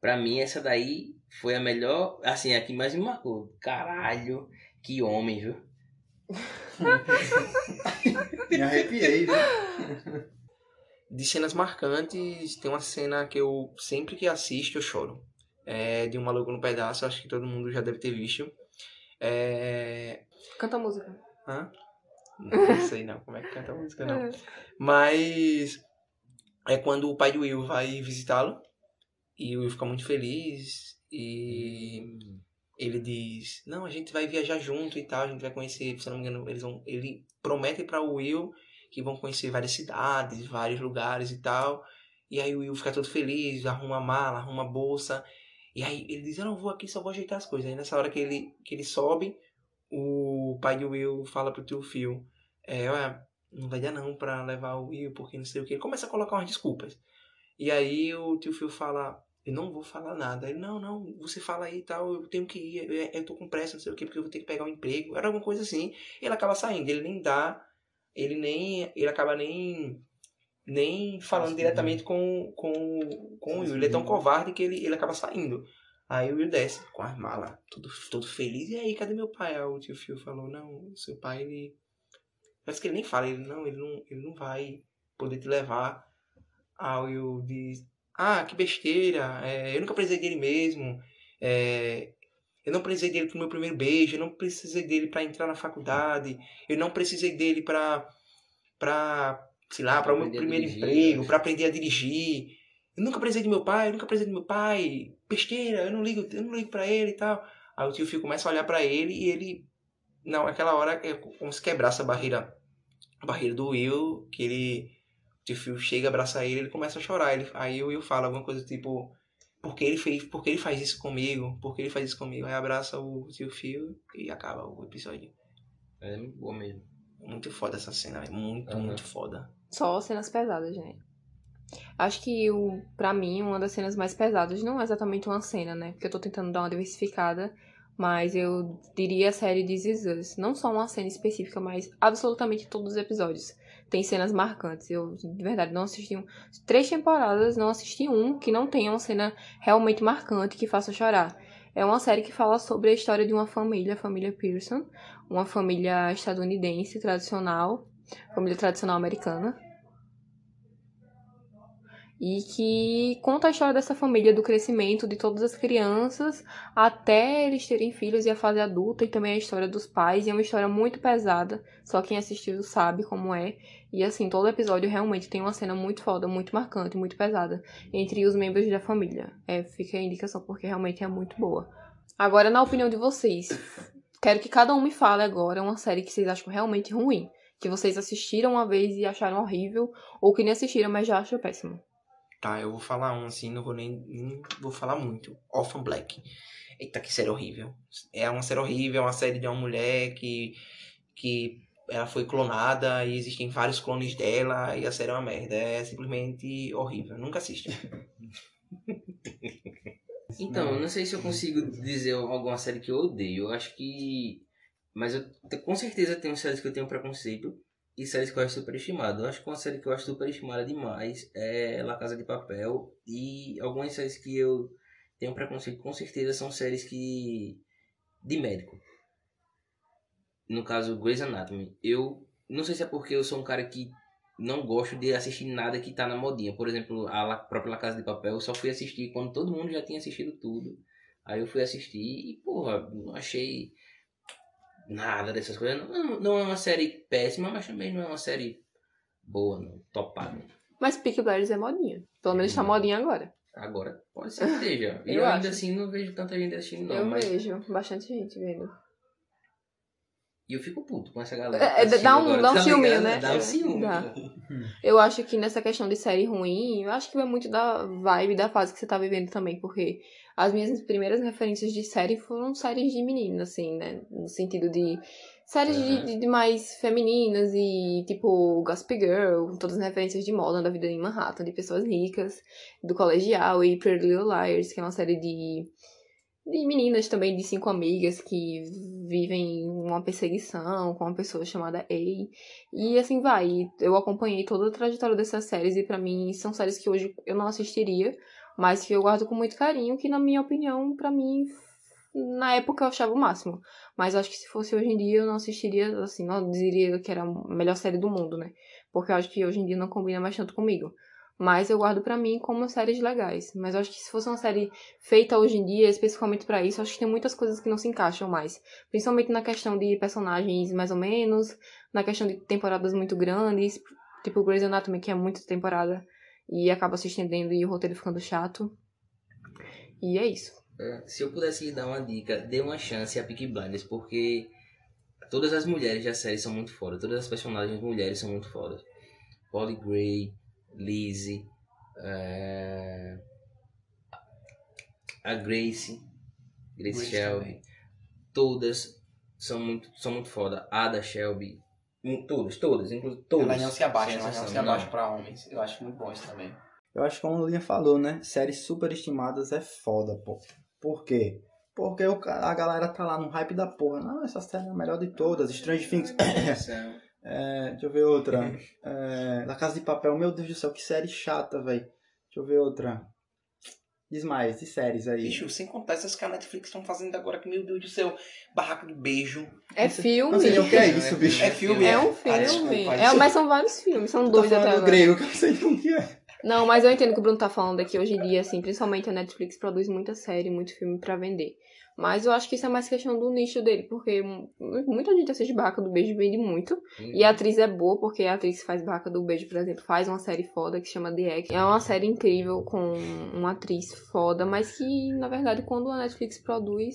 Pra mim, essa daí foi a melhor, assim, a que mais me marcou. Caralho, que homem, viu? Me arrepiei, viu? De cenas marcantes, tem uma cena que eu sempre que assisto eu choro. É de um maluco no pedaço, acho que todo mundo já deve ter visto. É. Canta a música. Hã? Não sei não como é que canta a música, não. Mas é quando o pai do Will vai visitá-lo e o Will fica muito feliz e ele diz: Não, a gente vai viajar junto e tal, a gente vai conhecer, se não me engano, eles vão. Ele promete para o Will que vão conhecer várias cidades, vários lugares e tal. E aí o Will fica todo feliz, arruma a mala, arruma a bolsa. E aí ele diz: Eu não vou aqui, só vou ajeitar as coisas. Aí nessa hora que ele, que ele sobe, o pai do Will fala pro tio Phil: É, ué, não vai dar não pra levar o Will, porque não sei o que. Ele começa a colocar umas desculpas. E aí o tio Phil fala: Eu não vou falar nada. Ele: Não, não, você fala aí e tal, eu tenho que ir, eu, eu tô com pressa, não sei o que, porque eu vou ter que pegar um emprego. Era alguma coisa assim. E ele acaba saindo, ele nem dá, ele nem. Ele acaba nem. Nem falando diretamente com, com, com o Will. Ele é tão covarde que ele, ele acaba saindo. Aí o Will desce com as malas, todo, todo feliz. E aí, cadê meu pai? Aí o tio Phil falou, não, seu pai, ele... Parece que ele nem fala, ele não, ele não, ele não vai poder te levar. Aí o Will diz, ah, que besteira, é, eu nunca precisei dele mesmo. É, eu não precisei dele pro meu primeiro beijo, eu não precisei dele para entrar na faculdade, eu não precisei dele para pra, sei lá, para o meu primeiro dirigir, emprego, né? pra aprender a dirigir. Eu nunca precisei do meu pai, eu nunca precisei do meu pai. Besteira, eu não ligo, eu não ligo pra ele e tal. Aí o tio Phil começa a olhar pra ele e ele, não, naquela hora é como se quebrasse a barreira, a barreira do Will, que ele, o Phil chega, abraça ele, ele começa a chorar. Ele, aí o Will fala alguma coisa tipo, por que ele fez, por que ele faz isso comigo? Por que ele faz isso comigo? Aí abraça o tio Phil e acaba o episódio. É muito boa mesmo. Muito foda essa cena, velho. Muito, Aham. muito foda. Só cenas pesadas, gente. Acho que, o, pra mim, uma das cenas mais pesadas não é exatamente uma cena, né? Porque eu tô tentando dar uma diversificada. Mas eu diria a série Is Us. Não só uma cena específica, mas absolutamente todos os episódios. Tem cenas marcantes. Eu, de verdade, não assisti um... Três temporadas, não assisti um que não tenha uma cena realmente marcante que faça chorar. É uma série que fala sobre a história de uma família, a família Pearson. Uma família estadunidense, tradicional. Família tradicional americana e que conta a história dessa família, do crescimento de todas as crianças até eles terem filhos e a fase adulta, e também a história dos pais, e é uma história muito pesada, só quem assistiu sabe como é, e assim, todo episódio realmente tem uma cena muito foda, muito marcante, muito pesada, entre os membros da família. É, fica a indicação porque realmente é muito boa. Agora, na opinião de vocês, quero que cada um me fale agora uma série que vocês acham realmente ruim, que vocês assistiram uma vez e acharam horrível, ou que nem assistiram, mas já acham péssimo. Tá, eu vou falar um assim, não vou nem, nem vou falar muito. Orphan Black. Eita, que série horrível. É uma série horrível, é uma série de uma mulher que, que ela foi clonada e existem vários clones dela e a série é uma merda. É simplesmente horrível. Nunca assista. Então, não sei se eu consigo dizer alguma série que eu odeio. Eu acho que. Mas eu com certeza tenho séries que eu tenho preconceito e séries que eu acho superestimado. Eu acho que uma série que eu acho superestimada demais é La Casa de Papel. E algumas séries que eu tenho preconceito com certeza são séries que. de médico. No caso, Grey's Anatomy. Eu não sei se é porque eu sou um cara que não gosto de assistir nada que tá na modinha. Por exemplo, a própria La Casa de Papel, eu só fui assistir quando todo mundo já tinha assistido tudo. Aí eu fui assistir e, porra, não achei nada dessas coisas. Não, não é uma série péssima, mas também não é uma série boa, não, topada. Mas Peaky Blinders é modinha. Pelo menos tá modinha agora. Agora, pode ser que esteja. Eu eu ainda acho. assim não vejo tanta gente assistindo, não. eu mas... vejo bastante gente vendo. E eu fico puto com essa galera. É, assistindo dá um- agora, dá um tá ligado? né? Dá um É, ciúme. dá. Eu acho que nessa questão de série ruim, eu acho que vai muito da vibe da fase que você tá vivendo também, porque as minhas primeiras referências de série foram séries de menina, assim, né? No sentido de séries de- Uhum. de, de mais femininas e tipo Gossip Girl, todas as referências de moda da vida em Manhattan, de pessoas ricas, do colegial e Pretty Little Liars, que é uma série de de meninas também, de cinco amigas que vivem uma perseguição com uma pessoa chamada A. E assim vai. Eu acompanhei toda a trajetória dessas séries e pra mim são séries que hoje eu não assistiria, mas que eu guardo com muito carinho, que na minha opinião, pra mim, na época eu achava o máximo. Mas acho que se fosse hoje em dia eu não assistiria, assim, não diria que era a melhor série do mundo, né? Porque eu acho que hoje em dia não combina mais tanto comigo. Mas eu guardo pra mim como séries legais. Mas eu acho que se fosse uma série feita hoje em dia, especificamente pra isso, acho que tem muitas coisas que não se encaixam mais. Principalmente na questão de personagens mais ou menos, na questão de temporadas muito grandes, tipo Grey's Anatomy, que é muita temporada e acaba se estendendo e o roteiro ficando chato. E é isso. É, Se eu pudesse lhe dar uma dica, dê uma chance a Peaky Blinders, porque todas as mulheres da série são muito foda. Todas as personagens mulheres são muito fodas. Polly Gray, Lizzie, é, a Grace, Grace, Grace Shelby. também. Todas são muito, são muito foda. Ada Shelby. Todas, todas, inclusive todas. Ela não se abaixa, ela não se abaixa pra homens. Eu acho muito bom isso também. Eu acho que como a Lulinha falou, né? Séries superestimadas é foda, pô. Por quê? Porque o a galera tá lá no hype da porra. Não, essa série é a melhor de todas. Strange Things. É, deixa eu ver outra. É, La Casa de Papel. Meu Deus do céu, que série chata, velho. Deixa eu ver outra. Diz mais, de séries aí. Bicho, sem contar essas que a Netflix estão fazendo agora, que meu Deus do céu, Barraco do Beijo. É Não filme. sei nem o que é isso, bicho. É filme, É é. um Ah, filme. desculpa, é, mas são vários filmes, são Tô dois até agora. grego, que eu não sei o que é. Não, mas eu entendo o que o Bruno tá falando aqui hoje em dia, assim, principalmente a Netflix produz muita série, muito filme pra vender. Mas eu acho que isso é mais questão do nicho dele, porque mu- muita gente assiste Barraca do Beijo e vende muito. E a atriz é boa, porque a atriz que faz Barraca do Beijo, por exemplo, faz uma série foda que chama The Egg. É uma série incrível com uma atriz foda, mas que, na verdade, quando a Netflix produz,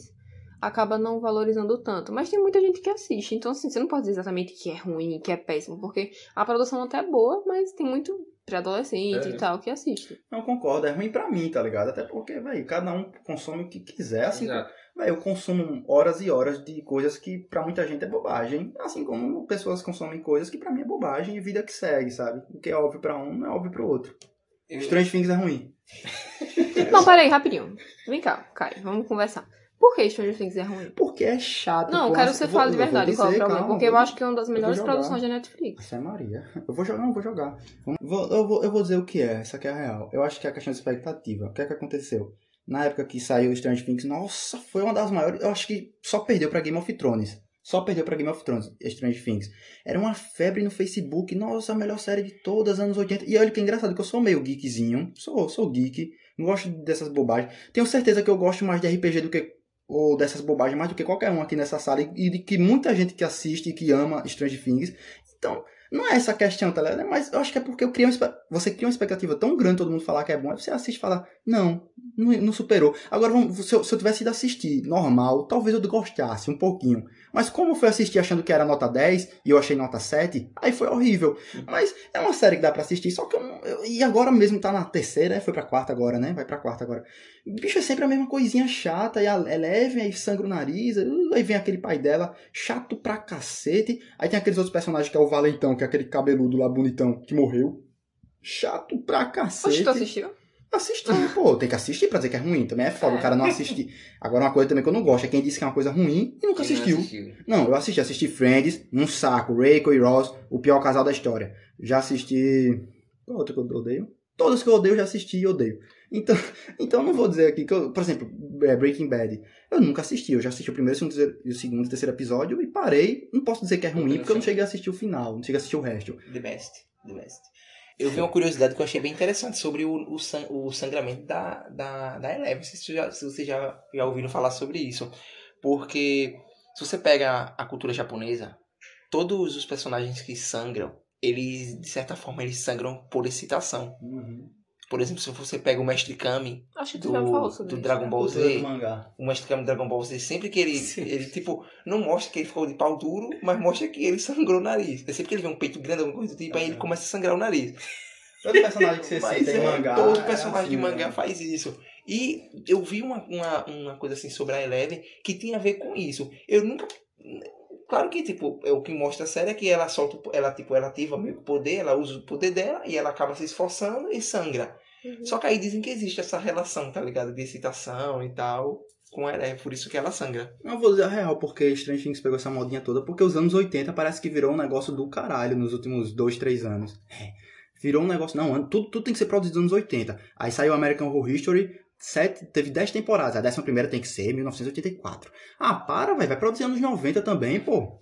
acaba não valorizando tanto. Mas tem muita gente que assiste, então assim, você não pode dizer exatamente que é ruim, que é péssimo, porque a produção até é boa, mas tem muito pré-adolescente É. e tal que assiste. Não concordo, é ruim pra mim, tá ligado? Até porque, velho, cada um consome o que quiser, assim. Exato. Eu consumo horas e horas de coisas que pra muita gente é bobagem, assim como pessoas consomem coisas que pra mim é bobagem e vida que segue, sabe? O que é óbvio pra um não é óbvio pro outro. Eu- Strange Things é ruim. Não, peraí, rapidinho. Vem cá, Kai, vamos conversar. Por que Stranger Things é ruim? Porque é chato. Não, quero que você Eu vou- fale de eu vou verdade qual é o dizer, problema. calma, porque eu acho que é uma das melhores produções da Netflix. Isso é Maria. Eu vou jogar, não, vou jogar. Vou- eu, vou, eu vou dizer o que é, essa aqui é a real. Eu acho que é a questão de expectativa. O que é que aconteceu? Na época que saiu Strange Things, nossa, foi uma das maiores. Eu acho que só perdeu pra Game of Thrones. Só perdeu pra Game of Thrones, Strange Things. Era uma febre no Facebook. Nossa, a melhor série de todas, anos 80. E olha que engraçado, que eu sou meio geekzinho. Sou, sou geek. Não gosto dessas bobagens. Tenho certeza que eu gosto mais de RPG do que. Ou dessas bobagens mais do que qualquer um aqui nessa sala. E de que muita gente que assiste e que ama Strange Things. Então, não é essa questão, tá ligado? Mas eu acho que é porque eu criei uma, você cria uma expectativa tão grande todo mundo falar que é bom, aí você assiste e fala, não, não, não superou. Agora, vamos, se, eu, se eu tivesse ido assistir normal, talvez eu gostasse um pouquinho. Mas como eu fui assistir achando que era nota 10 e eu achei nota 7, aí foi horrível. Mas é uma série que dá pra assistir, só que eu não. eu- e agora mesmo tá na terceira, foi pra quarta agora, né? Vai pra quarta agora. Bicho, é sempre a mesma coisinha chata, e é leve, aí sangra o nariz, uh, aí vem aquele pai dela, chato pra cacete. Aí tem aqueles outros personagens que é o Valentão, que é aquele cabeludo lá bonitão que morreu. Chato pra cacete. Oxe, tu assistiu? Assisti, pô, tem que assistir pra dizer que é ruim. Também é foda É. o cara não assistir. Agora, uma coisa também que eu não gosto é quem disse que é uma coisa ruim e nunca Quem não assistiu. assistiu? Não, eu assisti, assisti Friends, um saco, Rachel e Ross, o pior casal da história. Já assisti. Qual outro que eu odeio? Todos que eu odeio, já assisti e odeio. Então, então eu não vou dizer aqui que eu, por exemplo, é, Breaking Bad. Eu nunca assisti, eu já assisti o primeiro, o segundo, o segundo e terceiro episódio e parei. Não posso dizer que é ruim, porque eu não cheguei a assistir o final, não cheguei a assistir o resto. The best. The best. Eu vi uma curiosidade que eu achei bem interessante sobre o, o, san- o sangramento da, da, da Eleven. Se, já, se vocês já, já ouviram falar sobre isso. Porque se você pega a cultura japonesa, todos os personagens que sangram, eles, de certa forma, eles sangram por excitação. Por exemplo, se você pega o Mestre Kami Acho do, sobre do. Dragon Ball Cultura do Z, o Mestre Kami do Dragon Ball Z, sempre que ele, ele, tipo, não mostra que ele ficou de pau duro, mas mostra que ele sangrou o nariz. É sempre que ele vê um peito grande, alguma coisa do tipo, aí ele começa a sangrar o nariz. Todo personagem que você cita em é, mangá. todo é personagem de assim, mangá né? faz isso. E eu vi uma, uma, uma coisa assim sobre a Eleven que tinha a ver com isso. Eu nunca. Claro que, tipo, é o que mostra a série é que ela solta, o- ela, tipo, ela ativa meio que o poder, ela usa o poder dela e ela acaba se esforçando e sangra. Uhum. Só que aí dizem que existe essa relação, tá ligado? De excitação e tal com ela, é por isso que ela sangra. Não vou dizer a real porque Strange Things pegou essa modinha toda, porque os anos 80 parece que virou um negócio do caralho nos últimos dois, três anos. É, virou um negócio, não, tudo, tudo tem que ser produzido nos anos 80. Aí saiu American Horror History, sete, teve 10 temporadas, a décima primeira tem que ser 1984. Ah, para, velho, vai produzir anos 90 também, pô.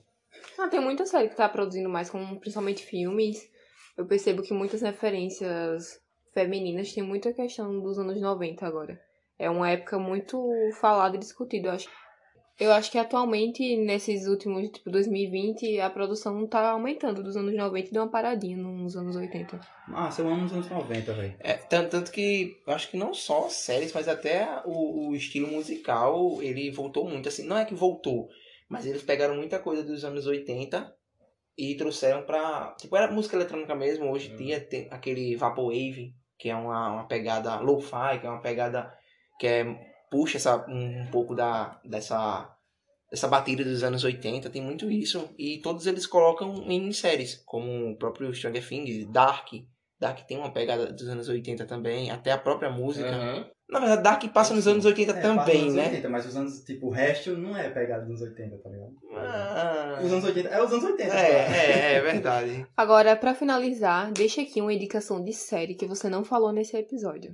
Ah, tem muita série que tá produzindo mais, como principalmente filmes. Eu percebo que muitas referências femininas têm muita questão dos anos 90 agora. É uma época muito falada e discutida, eu acho. Eu acho que atualmente, nesses últimos, tipo, 2020, a produção tá aumentando dos anos 90 e deu uma paradinha nos anos 80. Ah, eu amo os anos 90, velho. É, tanto, tanto que eu acho que não só séries, mas até o, o estilo musical, ele voltou muito. Assim, não é que voltou, mas eles pegaram muita coisa dos anos 80 e trouxeram pra. Tipo, era música eletrônica mesmo. Hoje em dia tem aquele Vaporwave, que é uma, uma pegada lo-fi, que é uma pegada que é, puxa essa, um, um pouco da, dessa, dessa batida dos anos 80. Tem muito isso. E todos eles colocam em séries, como o próprio Stranger Things, Dark. Dark tem uma pegada dos anos 80 também, até a própria música. Aham. Na verdade, Dark passa nos anos 80 É, passa também, nos né? 80, mas os anos, tipo, o resto não é pegado dos anos 80, tá ligado? Ah, Os anos 80, é os anos 80. é, claro. é, é verdade. Agora, pra finalizar, deixa aqui uma indicação de série que você não falou nesse episódio.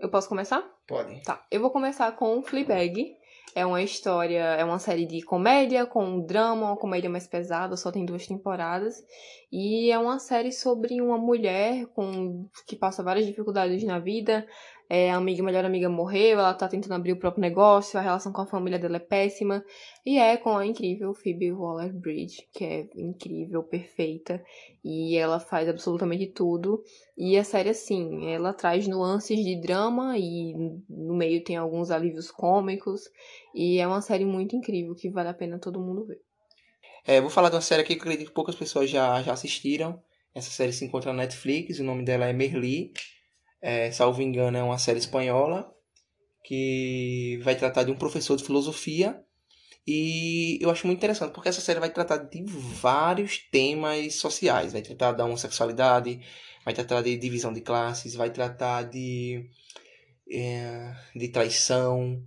Eu posso começar? Pode. Tá, eu vou começar com Fleabag. É uma história, é uma série de comédia com drama, uma comédia mais pesada, só tem duas temporadas. E é uma série sobre uma mulher com que passa várias dificuldades na vida. É, a amiga, melhor amiga morreu, ela tá tentando abrir o próprio negócio, a relação com a família dela é péssima. E é com a incrível Phoebe Waller-Bridge, que é incrível, perfeita. E ela faz absolutamente tudo. E a série, assim, ela traz nuances de drama e no meio tem alguns alívios cômicos. E é uma série muito incrível que vale a pena todo mundo ver. É, vou falar de uma série aqui que eu acredito que poucas pessoas já, já assistiram. Essa série se encontra na Netflix, o nome dela é Merli. É, salvo engano, é uma série espanhola que vai tratar de um professor de filosofia. E eu acho muito interessante, porque essa série vai tratar de vários temas sociais. Vai tratar da homossexualidade, vai tratar de divisão de classes, vai tratar de, é, de traição.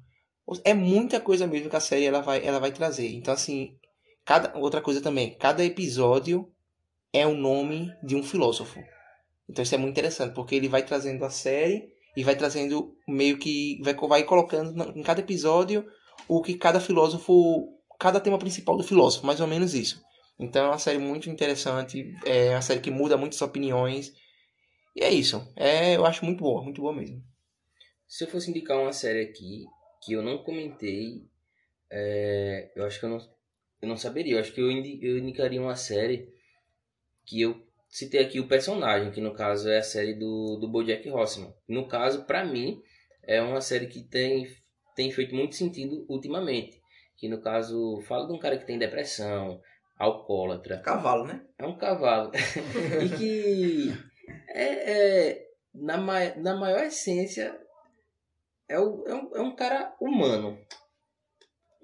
É muita coisa mesmo que a série ela vai, ela vai trazer. Então, assim, cada outra coisa também, cada episódio é o nome de um filósofo. Então isso é muito interessante, porque ele vai trazendo a série e vai trazendo meio que vai, vai colocando em cada episódio o que cada filósofo, cada tema principal do filósofo, mais ou menos isso. Então é uma série muito interessante, é uma série que muda muitas opiniões. E é isso. É, eu acho muito boa, muito boa mesmo. Se eu fosse indicar uma série aqui que eu não comentei, é, eu acho que eu não, eu não saberia. Eu acho que eu, indi, eu indicaria uma série que eu citei aqui o personagem, que no caso é a série do, do Bojack Horseman. No caso, para mim, é uma série que tem, tem feito muito sentido ultimamente. Que no caso, fala de um cara que tem depressão, alcoólatra. Cavalo, né? É um cavalo. e que é, é, na, na maior essência é, o, é, um, é um cara humano.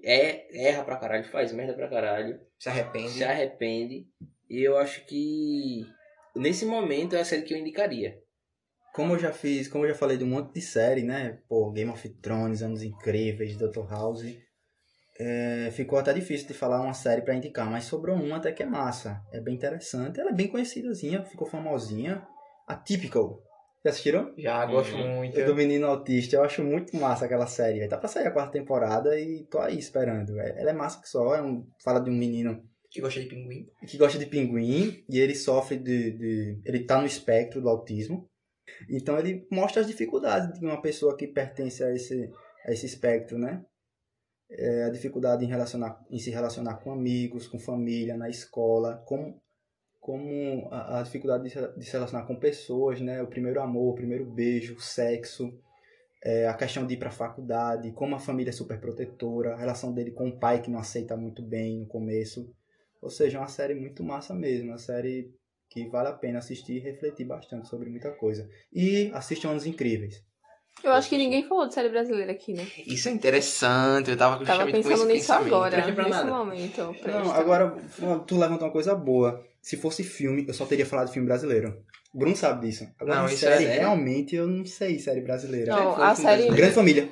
É, erra pra caralho, faz merda pra caralho. Se arrepende. Se arrepende. E eu acho que nesse momento é a série que eu indicaria. Como eu já fiz, como eu já falei de um monte de série, né? Pô, Game of Thrones, Anos Incríveis, Dr. House. É, ficou até difícil de falar uma série para indicar, mas sobrou uma até que é massa. É bem interessante. Ela é bem conhecidazinha, ficou famosinha. A Typical. Já assistiram? Já, gosto uhum. muito. Do menino autista. Eu acho muito massa aquela série. Tá pra sair a quarta temporada e tô aí esperando. Ela é massa que só. É um, fala de um menino que gosta de pinguim. Que gosta de pinguim e ele sofre de, de. Ele tá no espectro do autismo. Então ele mostra as dificuldades de uma pessoa que pertence a esse, a esse espectro, né? É, a dificuldade em, relacionar, em se relacionar com amigos, com família, na escola, como, como a, a dificuldade de se, de se relacionar com pessoas, né? O primeiro amor, o primeiro beijo, o sexo, é, a questão de ir para a faculdade, como a família é super protetora, a relação dele com o pai que não aceita muito bem no começo. Ou seja, é uma série muito massa mesmo, uma série que vale a pena assistir e refletir bastante sobre muita coisa. E assistam Anos Incríveis. Eu acho que ninguém falou de série brasileira aqui, né? Isso é interessante, eu tava, tava pensando nisso agora, nesse nada. momento. Não, agora tu levantou uma coisa boa. Se fosse filme, eu só teria falado de filme brasileiro. Bruno sabe disso. Agora, não, série, é realmente, eu não sei série brasileira. Não, a série... Grande Família.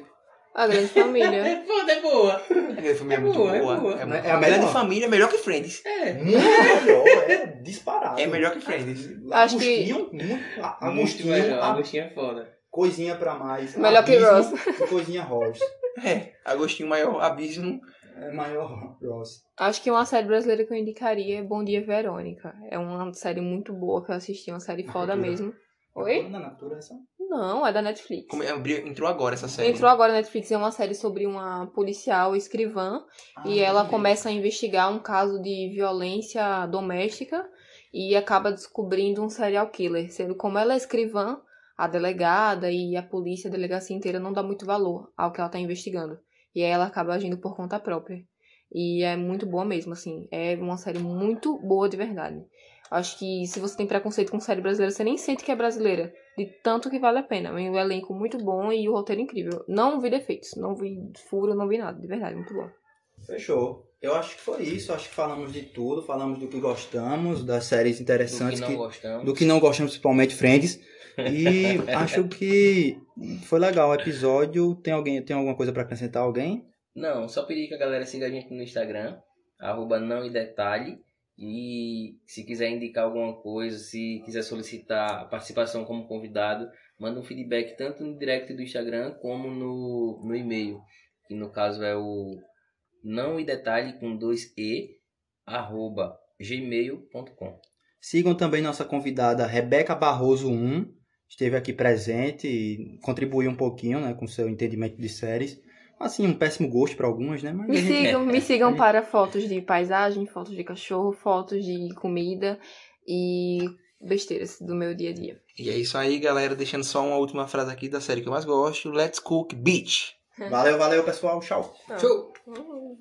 A Grande Família. é foda, é boa. A Grande Família é, muito boa. boa. É, boa. é, é a melhor de família, é melhor que Friends. É. Muito melhor, é disparado. É melhor que Friends. Acho que- Agostinho, muito, Muito Agostinho, melhor. a- Agostinho é foda. coisinha pra mais. Melhor que e Coisinha Ross. É, Agostinho Maior, Abismo. É maior Ross. Acho que uma série brasileira que eu indicaria é Bom Dia Verônica. É uma série muito boa que eu assisti, uma série foda Natura. mesmo. Oi? Na natura essa? Não, é da Netflix. Como é, entrou agora essa série. Entrou agora na Netflix, é uma série sobre uma policial escrivã e ela começa a investigar um caso de violência doméstica e acaba descobrindo um serial killer, sendo como ela é escrivã, a delegada e a polícia, a delegacia inteira não dá muito valor ao que ela tá investigando. E aí ela acaba agindo por conta própria. E é muito boa mesmo, assim. É uma série muito boa de verdade. Acho que se você tem preconceito com série brasileira, você nem sente que é brasileira. De tanto que vale a pena. Um elenco muito bom e o roteiro incrível. Não vi defeitos, não vi furo, não vi nada. De verdade, muito bom. Fechou. Eu acho que foi isso. Acho que falamos de tudo. Falamos do que gostamos, das séries Do que interessantes. não que- gostamos. do que não gostamos, principalmente Friends. E acho que foi legal o episódio. Tem alguém, tem alguma coisa pra acrescentar alguém? Não, só pedir que a galera siga a gente no Instagram, arroba não e detalhe. E se quiser indicar alguma coisa, se quiser solicitar a participação como convidado, manda um feedback tanto no direct do Instagram como no, no e-mail. que no caso é o não e detalhe com dois e arroba gmail.com. Sigam também nossa convidada Rebeca Barroso 1, esteve aqui presente e contribuiu um pouquinho né, com seu entendimento de séries. Assim, um péssimo gosto para algumas, né? Mas Me sigam, me sigam para fotos de paisagem, fotos de cachorro, fotos de comida e besteiras do meu dia a dia. E é isso aí, galera. Deixando só uma última frase aqui da série que eu mais gosto. Let's cook, bitch! Valeu, valeu, pessoal. Tchau. Hum.